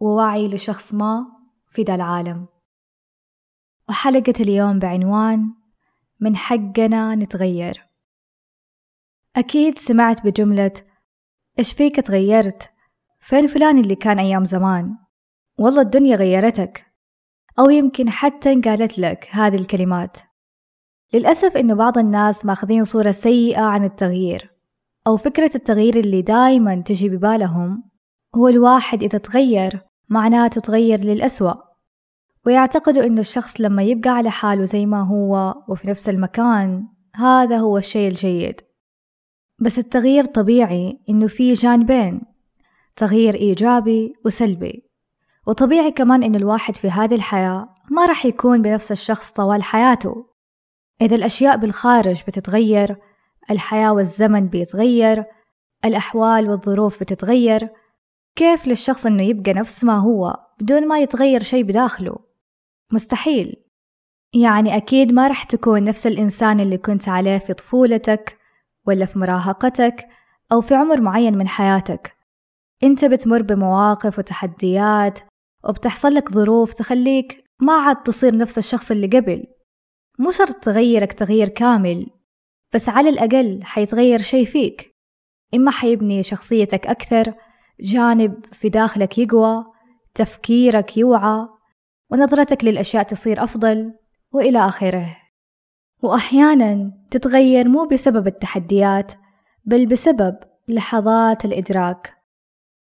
ووعي لشخص ما في ذا العالم. وحلقة اليوم بعنوان من حقنا نتغير أكيد سمعت بجملة إيش فيك تغيرت؟ فين فلان اللي كان أيام زمان؟ والله الدنيا غيرتك أو يمكن حتى قالت لك هذه الكلمات. للأسف إنه بعض الناس ماخذين صورة سيئة عن التغيير أو فكرة التغيير اللي دايما تجي ببالهم هو الواحد إذا تغير معناته تغير للأسوأ. ويعتقدوا إنه الشخص لما يبقى على حاله زي ما هو وفي نفس المكان هذا هو الشيء الجيد. بس التغيير طبيعي إنه فيه جانبين تغيير إيجابي وسلبي. وطبيعي كمان إن الواحد في هذه الحياة ما راح يكون بنفس الشخص طوال حياته. إذا الأشياء بالخارج بتتغير الحياة والزمن بيتغير الأحوال والظروف بتتغير كيف للشخص إنه يبقى نفس ما هو بدون ما يتغير شيء بداخله؟ مستحيل. يعني أكيد ما رح تكون نفس الإنسان اللي كنت عليه في طفولتك ولا في مراهقتك أو في عمر معين من حياتك. أنت بتمر بمواقف وتحديات وبتحصل لك ظروف تخليك ما عاد تصير نفس الشخص اللي قبل. مو شرط تغيرك تغيير كامل بس على الأقل حيتغير شي فيك. إما حيبني شخصيتك أكثر جانب في داخلك يقوى تفكيرك يوعى ونظرتك للأشياء تصير أفضل وإلى آخره. وأحيانا تتغير مو بسبب التحديات بل بسبب لحظات الإدراك.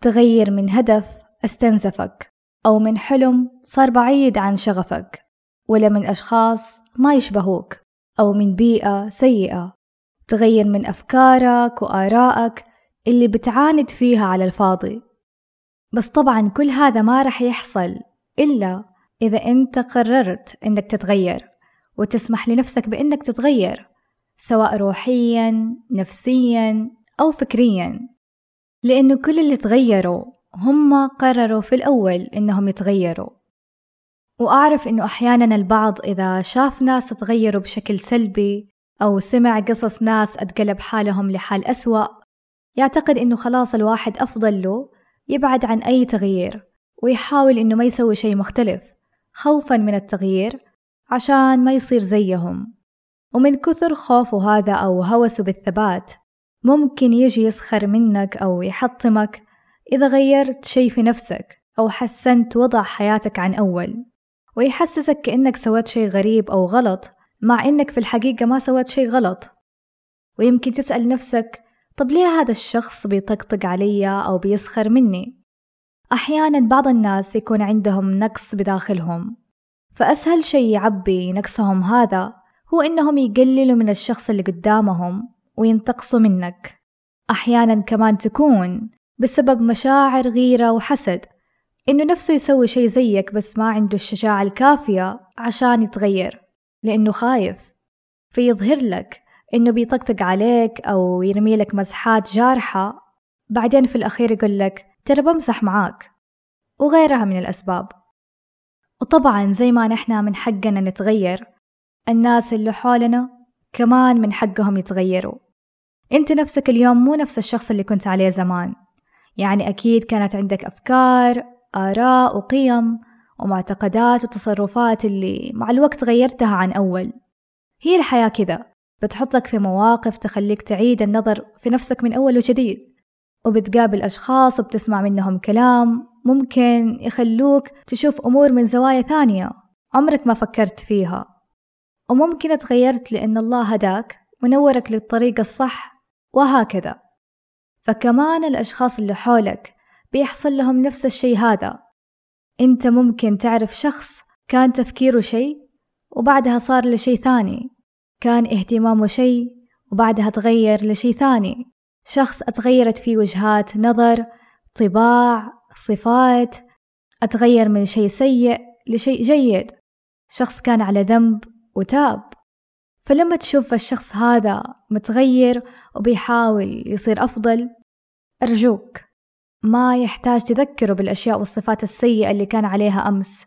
تغير من هدف استنزفك أو من حلم صار بعيد عن شغفك ولا من أشخاص ما يشبهوك أو من بيئة سيئة. تغير من أفكارك وآرائك اللي بتعاند فيها على الفاضي. بس طبعا كل هذا ما رح يحصل إلا إذا أنت قررت إنك تتغير وتسمح لنفسك بإنك تتغير سواء روحيا نفسيا أو فكريا. لأنه كل اللي تغيروا هم قرروا في الأول إنهم يتغيروا. وأعرف إنه أحيانا البعض إذا شاف ناس تغيروا بشكل سلبي أو سمع قصص ناس أتقلب حالهم لحال أسوأ يعتقد إنه خلاص الواحد أفضل له يبعد عن أي تغيير ويحاول إنه ما يسوي شيء مختلف خوفا من التغيير عشان ما يصير زيهم. ومن كثر خوفه هذا أو هوسه بالثبات ممكن يجي يسخر منك أو يحطمك إذا غيرت شيء في نفسك أو حسنت وضع حياتك عن أول. ويحسسك كأنك سويت شيء غريب أو غلط مع إنك في الحقيقة ما سويت شيء غلط. ويمكن تسأل نفسك طب ليه هذا الشخص بيطقطق علي أو بيسخر مني؟ أحيانا بعض الناس يكون عندهم نقص بداخلهم فأسهل شيء يعبي نقصهم هذا هو إنهم يقللوا من الشخص اللي قدامهم وينتقصوا منك أحيانا كمان تكون بسبب مشاعر غيرة وحسد إنه نفسه يسوي شي زيك بس ما عنده الشجاعة الكافية عشان يتغير لأنه خايف فيظهر لك إنه بيطقطق عليك أو يرمي لك مزحات جارحة بعدين في الأخير يقول لك ترى بمزح معاك. وغيرها من الأسباب. وطبعا زي ما نحنا من حقنا نتغير الناس اللي حولنا كمان من حقهم يتغيروا. أنت نفسك اليوم مو نفس الشخص اللي كنت عليه زمان. يعني أكيد كانت عندك أفكار آراء وقيم ومعتقدات وتصرفات اللي مع الوقت غيرتها عن أول. هي الحياة كذا. بتحطك في مواقف تخليك تعيد النظر في نفسك من أول وجديد وبتقابل أشخاص وبتسمع منهم كلام ممكن يخلوك تشوف أمور من زوايا ثانية عمرك ما فكرت فيها وممكن تغيرت لأن الله هداك ونورك للطريق الصح وهكذا. فكمان الأشخاص اللي حولك بيحصل لهم نفس الشي هذا. أنت ممكن تعرف شخص كان تفكيره شي وبعدها صار لشي ثاني. كان اهتمامه شي وبعدها تغير لشي ثاني. شخص أتغيرت فيه وجهات نظر طباع صفات أتغير من شيء سيء لشيء جيد. شخص كان على ذنب وتاب. فلما تشوف الشخص هذا متغير وبيحاول يصير أفضل أرجوك ما يحتاج تذكره بالأشياء والصفات السيئة اللي كان عليها أمس.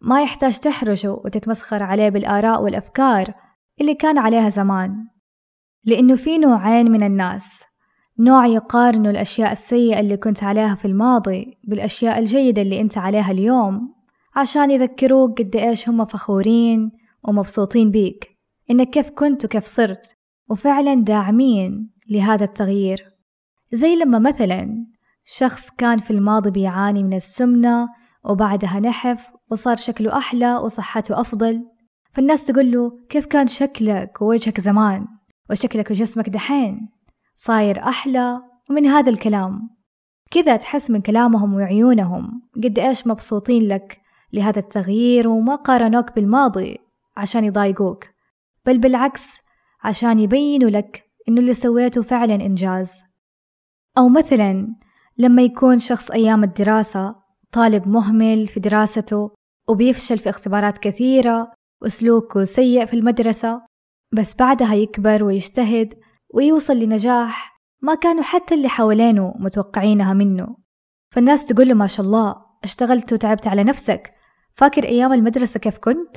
ما يحتاج تحرجه وتتمسخر عليه بالآراء والأفكار. اللي كان عليها زمان. لأنه في نوعين من الناس. نوع يقارنوا الأشياء السيئة اللي كنت عليها في الماضي بالأشياء الجيدة اللي أنت عليها اليوم عشان يذكروك قد إيش هم فخورين ومبسوطين بيك. إنك كيف كنت وكيف صرت. وفعلا داعمين لهذا التغيير. زي لما مثلا شخص كان في الماضي بيعاني من السمنة وبعدها نحف وصار شكله أحلى وصحته أفضل. فالناس تقول له كيف كان شكلك ووجهك زمان وشكلك وجسمك دحين؟ صاير أحلى ومن هذا الكلام. كذا تحس من كلامهم وعيونهم. قد إيش مبسوطين لك لهذا التغيير وما قارنوك بالماضي عشان يضايقوك بل بالعكس عشان يبينوا لك إنه اللي سويته فعلا إنجاز. أو مثلا لما يكون شخص أيام الدراسة طالب مهمل في دراسته وبيفشل في اختبارات كثيرة وسلوكه سيء في المدرسة بس بعدها يكبر ويجتهد ويوصل لنجاح ما كانوا حتى اللي حوالينه متوقعينها منه فالناس تقول له ما شاء الله اشتغلت وتعبت على نفسك فاكر أيام المدرسة كيف كنت؟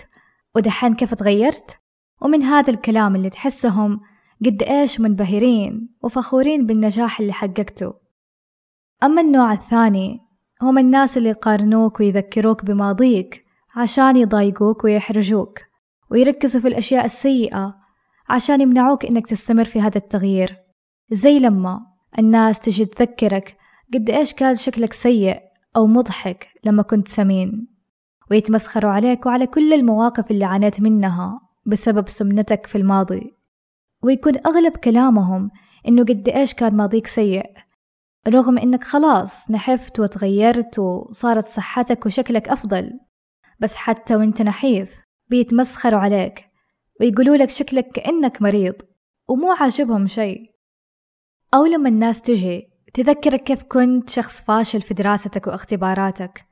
ودحين كيف تغيرت؟ ومن هذا الكلام اللي تحسهم قد إيش منبهرين وفخورين بالنجاح اللي حققته أما النوع الثاني هم الناس اللي يقارنوك ويذكروك بماضيك عشان يضايقوك ويحرجوك ويركزوا في الأشياء السيئة عشان يمنعوك إنك تستمر في هذا التغيير. زي لما الناس تجي تذكرك قد إيش كان شكلك سيء أو مضحك لما كنت سمين ويتمسخروا عليك وعلى كل المواقف اللي عانيت منها بسبب سمنتك في الماضي. ويكون أغلب كلامهم إنه قد إيش كان ماضيك سيء رغم إنك خلاص نحفت وتغيرت وصارت صحتك وشكلك أفضل. بس حتى وإنت نحيف بيتمسخروا عليك ويقولوا لك شكلك كأنك مريض ومو عاجبهم شيء. أو لما الناس تجي تذكرك كيف كنت شخص فاشل في دراستك واختباراتك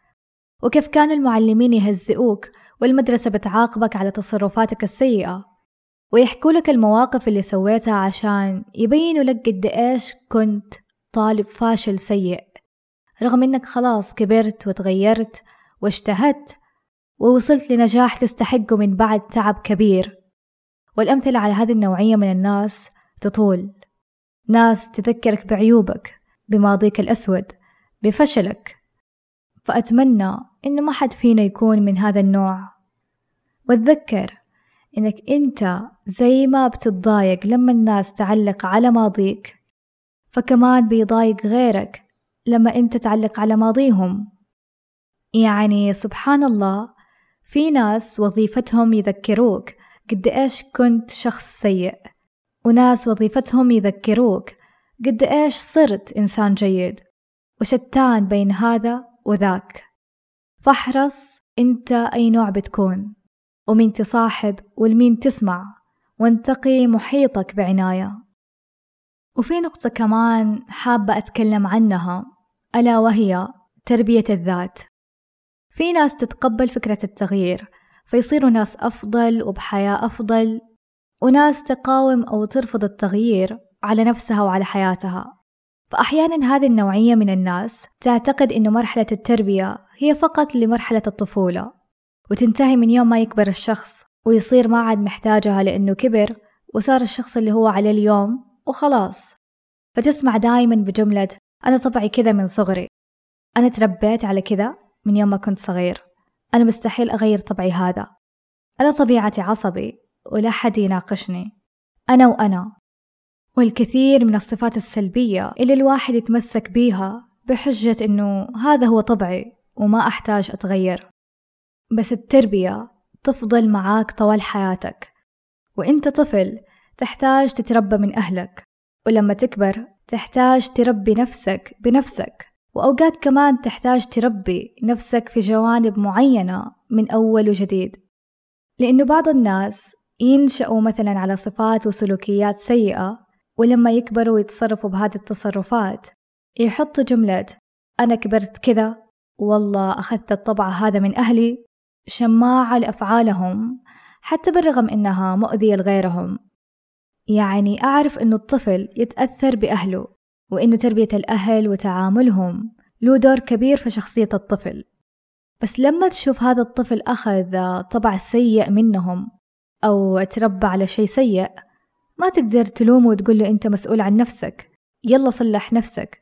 وكيف كانوا المعلمين يهزئوك والمدرسة بتعاقبك على تصرفاتك السيئة ويحكوا لك المواقف اللي سويتها عشان يبينوا لك قد إيش كنت طالب فاشل سيء رغم إنك خلاص كبرت وتغيرت واجتهدت ووصلت لنجاح تستحقه من بعد تعب كبير. والأمثلة على هذه النوعية من الناس تطول. ناس تذكرك بعيوبك بماضيك الأسود بفشلك. فأتمنى إنه ما حد فينا يكون من هذا النوع. وتذكر إنك أنت زي ما بتتضايق لما الناس تعلق على ماضيك. فكمان بيضايق غيرك لما أنت تعلق على ماضيهم. يعني سبحان الله في ناس وظيفتهم يذكروك قد إيش كنت شخص سيء وناس وظيفتهم يذكروك قد إيش صرت إنسان جيد وشتان بين هذا وذاك. فاحرص أنت أي نوع بتكون ومين تصاحب والمين تسمع وانتقي محيطك بعناية. وفي نقطة كمان حابة أتكلم عنها ألا وهي تربية الذات. في ناس تتقبل فكرة التغيير فيصيروا ناس أفضل وبحياة أفضل وناس تقاوم أو ترفض التغيير على نفسها وعلى حياتها. فأحيانا هذه النوعية من الناس تعتقد أن مرحلة التربية هي فقط لمرحلة الطفولة وتنتهي من يوم ما يكبر الشخص ويصير ما عاد محتاجها لأنه كبر وصار الشخص اللي هو عليه اليوم وخلاص. فتسمع دايما بجملة أنا طبعي كذا من صغري أنا تربيت على كذا من يوم ما كنت صغير. أنا مستحيل أغير طبعي هذا. أنا طبيعتي عصبي ولا حد يناقشني. أنا وأنا. والكثير من الصفات السلبية اللي الواحد يتمسك بيها بحجة إنه هذا هو طبعي وما أحتاج أتغير. بس التربية تفضل معاك طوال حياتك. وإنت طفل تحتاج تتربى من أهلك. ولما تكبر تحتاج تربي نفسك بنفسك. وأوقات كمان تحتاج تربي نفسك في جوانب معينة من أول وجديد لأنه بعض الناس ينشأوا مثلا على صفات وسلوكيات سيئة ولما يكبروا ويتصرفوا بهذه التصرفات يحطوا جملة أنا كبرت كذا والله أخذت الطبع هذا من أهلي شماعة لأفعالهم حتى بالرغم إنها مؤذية لغيرهم. يعني أعرف إنه الطفل يتأثر بأهله. وإنه تربية الأهل وتعاملهم له دور كبير في شخصية الطفل. بس لما تشوف هذا الطفل أخذ طبع سيء منهم أو تربى على شيء سيء ما تقدر تلومه وتقول له أنت مسؤول عن نفسك يلا صلح نفسك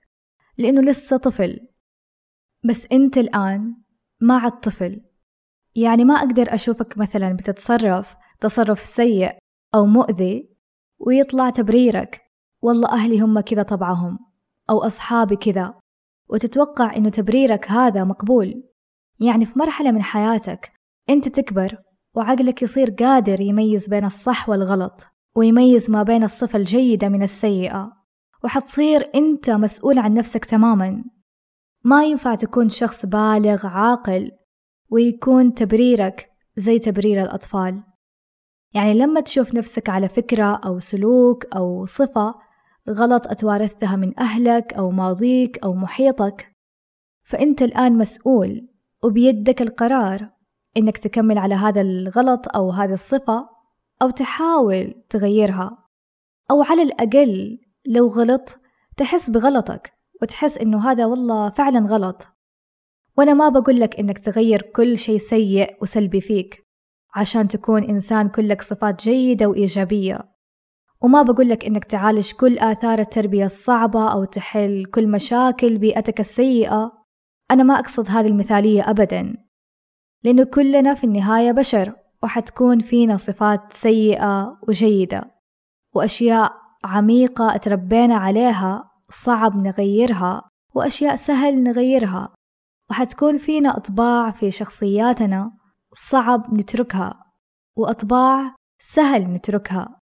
لأنه لسه طفل. بس أنت الآن مع الطفل. يعني ما أقدر أشوفك مثلا بتتصرف تصرف سيء أو مؤذي ويطلع تبريرك. والله أهلي هم كذا طبعهم أو أصحابي كذا. وتتوقع إنه تبريرك هذا مقبول. يعني في مرحلة من حياتك أنت تكبر وعقلك يصير قادر يميز بين الصح والغلط ويميز ما بين الصفة الجيدة من السيئة. وحتصير أنت مسؤول عن نفسك تماما. ما ينفع تكون شخص بالغ عاقل ويكون تبريرك زي تبرير الأطفال. يعني لما تشوف نفسك على فكرة أو سلوك أو صفة غلط أتوارثتها من أهلك أو ماضيك أو محيطك. فأنت الآن مسؤول وبيدك القرار إنك تكمل على هذا الغلط أو هذه الصفة أو تحاول تغيرها. أو على الأقل لو غلط تحس بغلطك وتحس إنه هذا والله فعلا غلط. وأنا ما بقول لك إنك تغير كل شيء سيء وسلبي فيك عشان تكون إنسان كلك صفات جيدة وإيجابية. وما بقول لك إنك تعالج كل آثار التربية الصعبة أو تحل كل مشاكل بيئتك السيئة. أنا ما أقصد هذه المثالية أبدا لأنه كلنا في النهاية بشر وحتكون فينا صفات سيئة وجيدة وأشياء عميقة اتربينا عليها صعب نغيرها وأشياء سهل نغيرها وحتكون فينا أطباع في شخصياتنا صعب نتركها وأطباع سهل نتركها.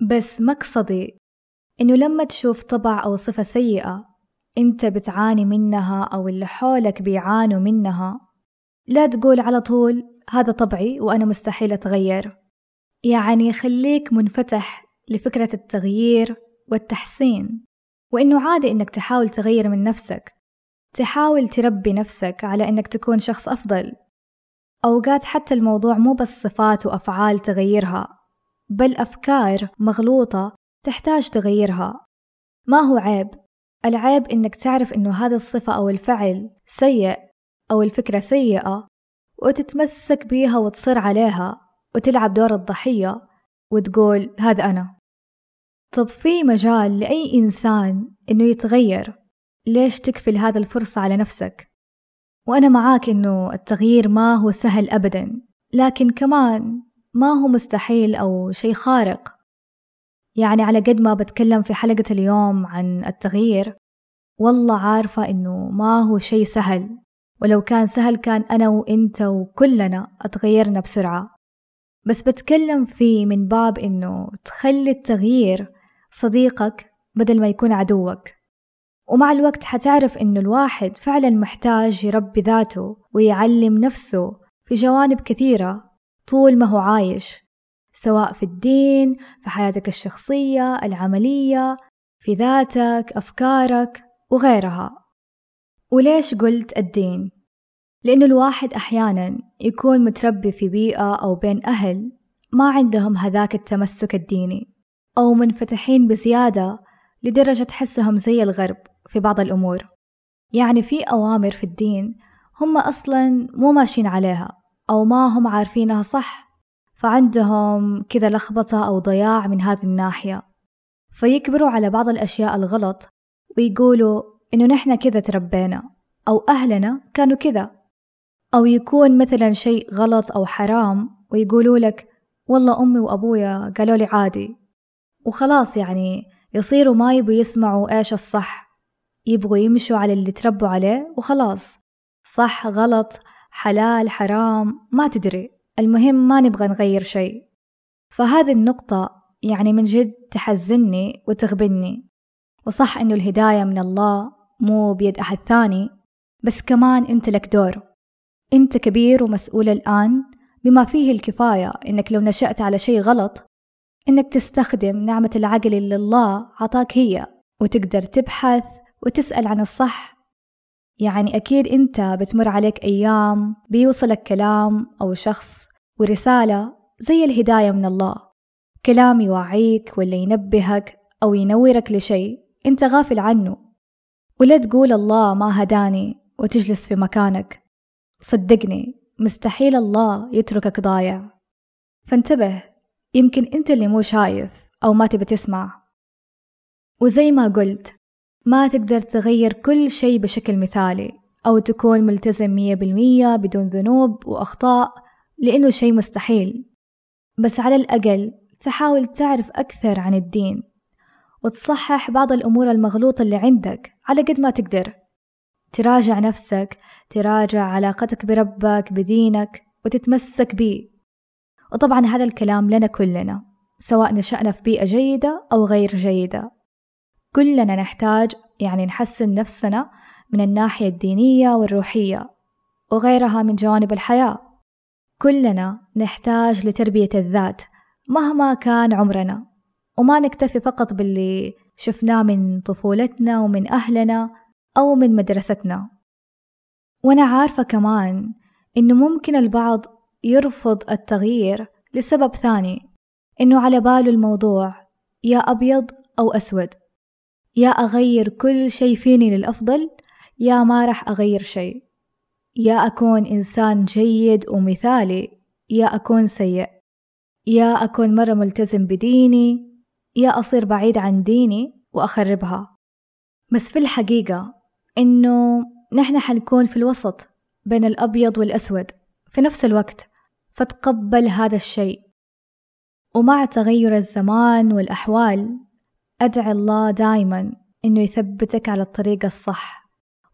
بس مقصدي إنه لما تشوف طبع أو صفة سيئة أنت بتعاني منها أو اللي حولك بيعانوا منها لا تقول على طول هذا طبعي وأنا مستحيل أتغير. يعني خليك منفتح لفكرة التغيير والتحسين وإنه عادي إنك تحاول تغير من نفسك. تحاول تربي نفسك على إنك تكون شخص أفضل. أوقات حتى الموضوع مو بس صفات وأفعال تغيرها. بل أفكار مغلوطة تحتاج تغيرها ما هو عيب؟ العيب إنك تعرف إنه هذا الصفة أو الفعل سيء أو الفكرة سيئة وتتمسك بيها وتصر عليها وتلعب دور الضحية وتقول هذا أنا. طب في مجال لأي إنسان إنه يتغير؟ ليش تكفل هذا الفرصة على نفسك؟ وأنا معاك إنه التغيير ما هو سهل أبدا لكن كمان ما هو مستحيل أو شيء خارق. يعني على قد ما بتكلم في حلقة اليوم عن التغيير والله عارفة إنه ما هو شيء سهل. ولو كان سهل كان أنا وإنت وكلنا أتغيرنا بسرعة. بس بتكلم فيه من باب إنه تخلي التغيير صديقك بدل ما يكون عدوك. ومع الوقت حتعرف إنه الواحد فعلا محتاج يربي ذاته ويعلم نفسه في جوانب كثيرة. طول ما هو عايش سواء في الدين في حياتك الشخصية العملية في ذاتك أفكارك وغيرها. وليش قلت الدين؟ لأنه الواحد أحيانا يكون متربي في بيئة أو بين أهل ما عندهم هذاك التمسك الديني أو منفتحين بزيادة لدرجة تحسهم زي الغرب في بعض الأمور. يعني في أوامر في الدين هم أصلا مو ماشيين عليها. أو ما هم عارفينها صح فعندهم كذا لخبطة أو ضياع من هذه الناحية. فيكبروا على بعض الأشياء الغلط ويقولوا إنه نحن كذا تربينا أو أهلنا كانوا كذا. أو يكون مثلا شيء غلط أو حرام ويقولوا لك والله أمي وأبويا قالوا لي عادي. وخلاص يعني يصيروا ما يبوا يسمعوا إيش الصح يبغوا يمشوا على اللي تربوا عليه وخلاص. صح غلط حلال حرام ما تدري. المهم ما نبغى نغير شيء. فهذه النقطة يعني من جد تحزني وتغبني. وصح إنه الهداية من الله مو بيد أحد ثاني بس كمان أنت لك دور. أنت كبير ومسؤول الآن بما فيه الكفاية إنك لو نشأت على شيء غلط إنك تستخدم نعمة العقل اللي الله عطاك هي وتقدر تبحث وتسأل عن الصح يعني أكيد أنت بتمر عليك أيام بيوصلك كلام أو شخص ورسالة زي الهداية من الله. كلام يوعيك ولا ينبهك أو ينورك لشيء أنت غافل عنه. ولا تقول الله ما هداني وتجلس في مكانك. صدقني مستحيل الله يتركك ضايع. فانتبه يمكن أنت اللي مو شايف أو ما تبي تسمع. وزي ما قلت ما تقدر تغير كل شيء بشكل مثالي أو تكون ملتزم مية بالمية بدون ذنوب وأخطاء لأنه شيء مستحيل. بس على الأقل تحاول تعرف أكثر عن الدين وتصحح بعض الأمور المغلوطة اللي عندك على قد ما تقدر. تراجع نفسك تراجع علاقتك بربك بدينك وتتمسك بيه. وطبعا هذا الكلام لنا كلنا سواء نشأنا في بيئة جيدة أو غير جيدة. كلنا نحتاج يعني نحسن نفسنا من الناحية الدينية والروحية وغيرها من جوانب الحياة. كلنا نحتاج لتربية الذات مهما كان عمرنا وما نكتفي فقط باللي شفناه من طفولتنا ومن أهلنا أو من مدرستنا. وأنا عارفة كمان إنه ممكن البعض يرفض التغيير لسبب ثاني إنه على باله الموضوع يا أبيض أو أسود. يا أغير كل شي فيني للأفضل يا ما رح أغير شي. يا أكون إنسان جيد ومثالي يا أكون سيء. يا أكون مرة ملتزم بديني يا أصير بعيد عن ديني وأخربها. بس في الحقيقة إنه نحن حنكون في الوسط بين الأبيض والأسود في نفس الوقت فتقبل هذا الشيء. ومع تغير الزمان والأحوال أدعي الله دايما إنه يثبتك على الطريق الصح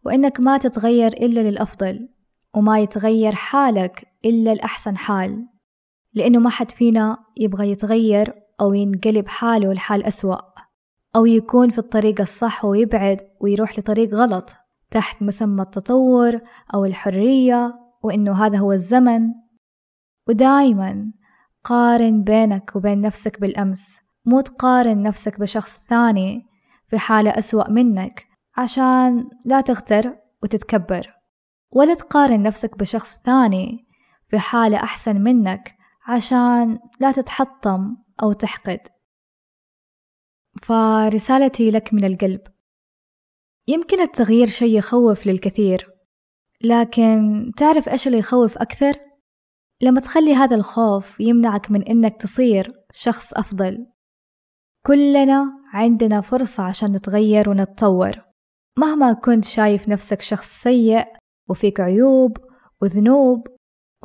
وإنك ما تتغير إلا للأفضل وما يتغير حالك إلا الأحسن حال لأنه ما حد فينا يبغى يتغير أو ينقلب حاله لحال أسوأ أو يكون في الطريق الصح ويبعد ويروح لطريق غلط تحت مسمى التطور أو الحرية وإنه هذا هو الزمن. ودايما قارن بينك وبين نفسك بالأمس. مو تقارن نفسك بشخص ثاني في حالة أسوأ منك عشان لا تغتر وتتكبر ولا تقارن نفسك بشخص ثاني في حالة أحسن منك عشان لا تتحطم أو تحقد. فرسالتي لك من القلب. يمكن التغيير شي يخوف للكثير لكن تعرف إيش اللي يخوف أكثر؟ لما تخلي هذا الخوف يمنعك من إنك تصير شخص أفضل. كلنا عندنا فرصة عشان نتغير ونتطور. مهما كنت شايف نفسك شخص سيء وفيك عيوب وذنوب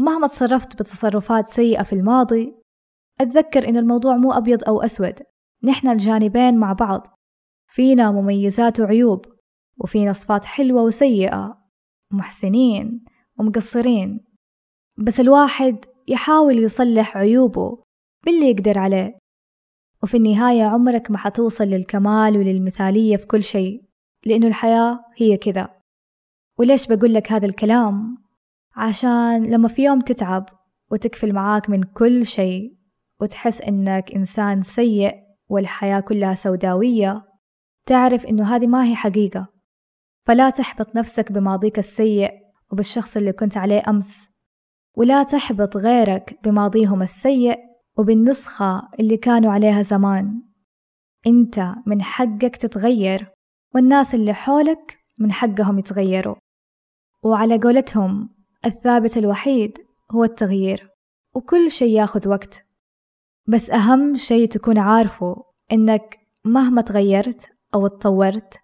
ومهما تصرفت بتصرفات سيئة في الماضي أتذكر إن الموضوع مو أبيض أو أسود. نحن الجانبين مع بعض. فينا مميزات وعيوب وفينا صفات حلوة وسيئة محسنين ومقصرين. بس الواحد يحاول يصلح عيوبه باللي يقدر عليه. وفي النهاية عمرك ما حتوصل للكمال وللمثالية في كل شيء لأنه الحياة هي كذا وليش بقول لك هذا الكلام؟ عشان لما في يوم تتعب وتكفل معاك من كل شيء وتحس إنك إنسان سيء والحياة كلها سوداوية تعرف إنه هذه ما هي حقيقة فلا تحبط نفسك بماضيك السيء وبالشخص اللي كنت عليه أمس ولا تحبط غيرك بماضيهم السيء وبالنسخة اللي كانوا عليها زمان. انت من حقك تتغير والناس اللي حولك من حقهم يتغيروا. وعلى قولتهم الثابت الوحيد هو التغيير وكل شي ياخذ وقت. بس أهم شي تكون عارفه إنك مهما تغيرت أو تطورت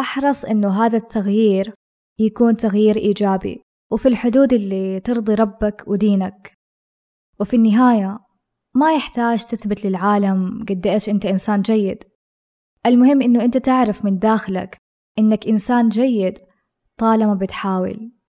أحرص إنه هذا التغيير يكون تغيير إيجابي وفي الحدود اللي ترضي ربك ودينك. وفي النهاية ما يحتاج تثبت للعالم قد إيش أنت إنسان جيد. المهم إنه أنت تعرف من داخلك إنك إنسان جيد طالما بتحاول.